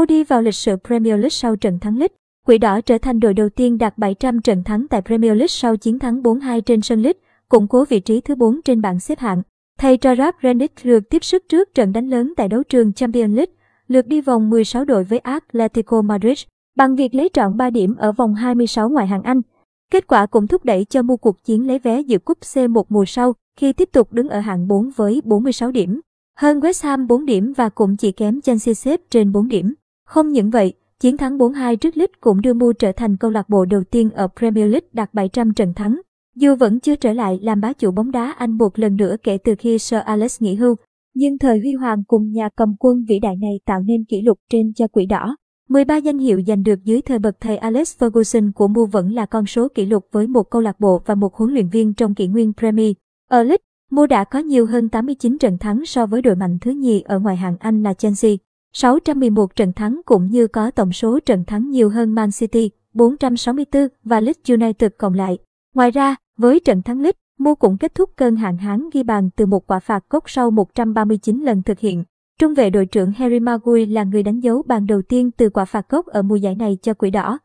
Mu đi vào lịch sử Premier League sau trận thắng Leeds. Quỷ đỏ trở thành đội đầu tiên đạt 700 trận thắng tại Premier League sau chiến thắng 4-2 trên sân Leeds, củng cố vị trí thứ 4 trên bảng xếp hạng. Thầy Gerard Rennick lượt tiếp sức trước trận đánh lớn tại đấu trường Champions League, lượt đi vòng 16 đội với Atletico Madrid, bằng việc lấy trọn 3 điểm ở vòng 26 ngoại hạng Anh. Kết quả cũng thúc đẩy cho mua cuộc chiến lấy vé dự cúp C1 mùa sau khi tiếp tục đứng ở hạng 4 với 46 điểm. Hơn West Ham 4 điểm và cũng chỉ kém Chelsea xếp trên 4 điểm. Không những vậy, chiến thắng 4-2 trước Leeds cũng đưa Mu trở thành câu lạc bộ đầu tiên ở Premier League đạt 700 trận thắng. Dù vẫn chưa trở lại làm bá chủ bóng đá Anh một lần nữa kể từ khi Sir Alex nghỉ hưu, nhưng thời huy hoàng cùng nhà cầm quân vĩ đại này tạo nên kỷ lục trên cho quỷ đỏ. 13 danh hiệu giành được dưới thời bậc thầy Alex Ferguson của Mu vẫn là con số kỷ lục với một câu lạc bộ và một huấn luyện viên trong kỷ nguyên Premier. Ở Leeds, Mu đã có nhiều hơn 89 trận thắng so với đội mạnh thứ nhì ở ngoại hạng Anh là Chelsea. 611 trận thắng cũng như có tổng số trận thắng nhiều hơn Man City 464 và Leeds United cộng lại. Ngoài ra, với trận thắng Leeds, Mu cũng kết thúc cơn hạn hán ghi bàn từ một quả phạt góc sau 139 lần thực hiện. Trung vệ đội trưởng Harry Maguire là người đánh dấu bàn đầu tiên từ quả phạt góc ở mùa giải này cho Quỷ Đỏ.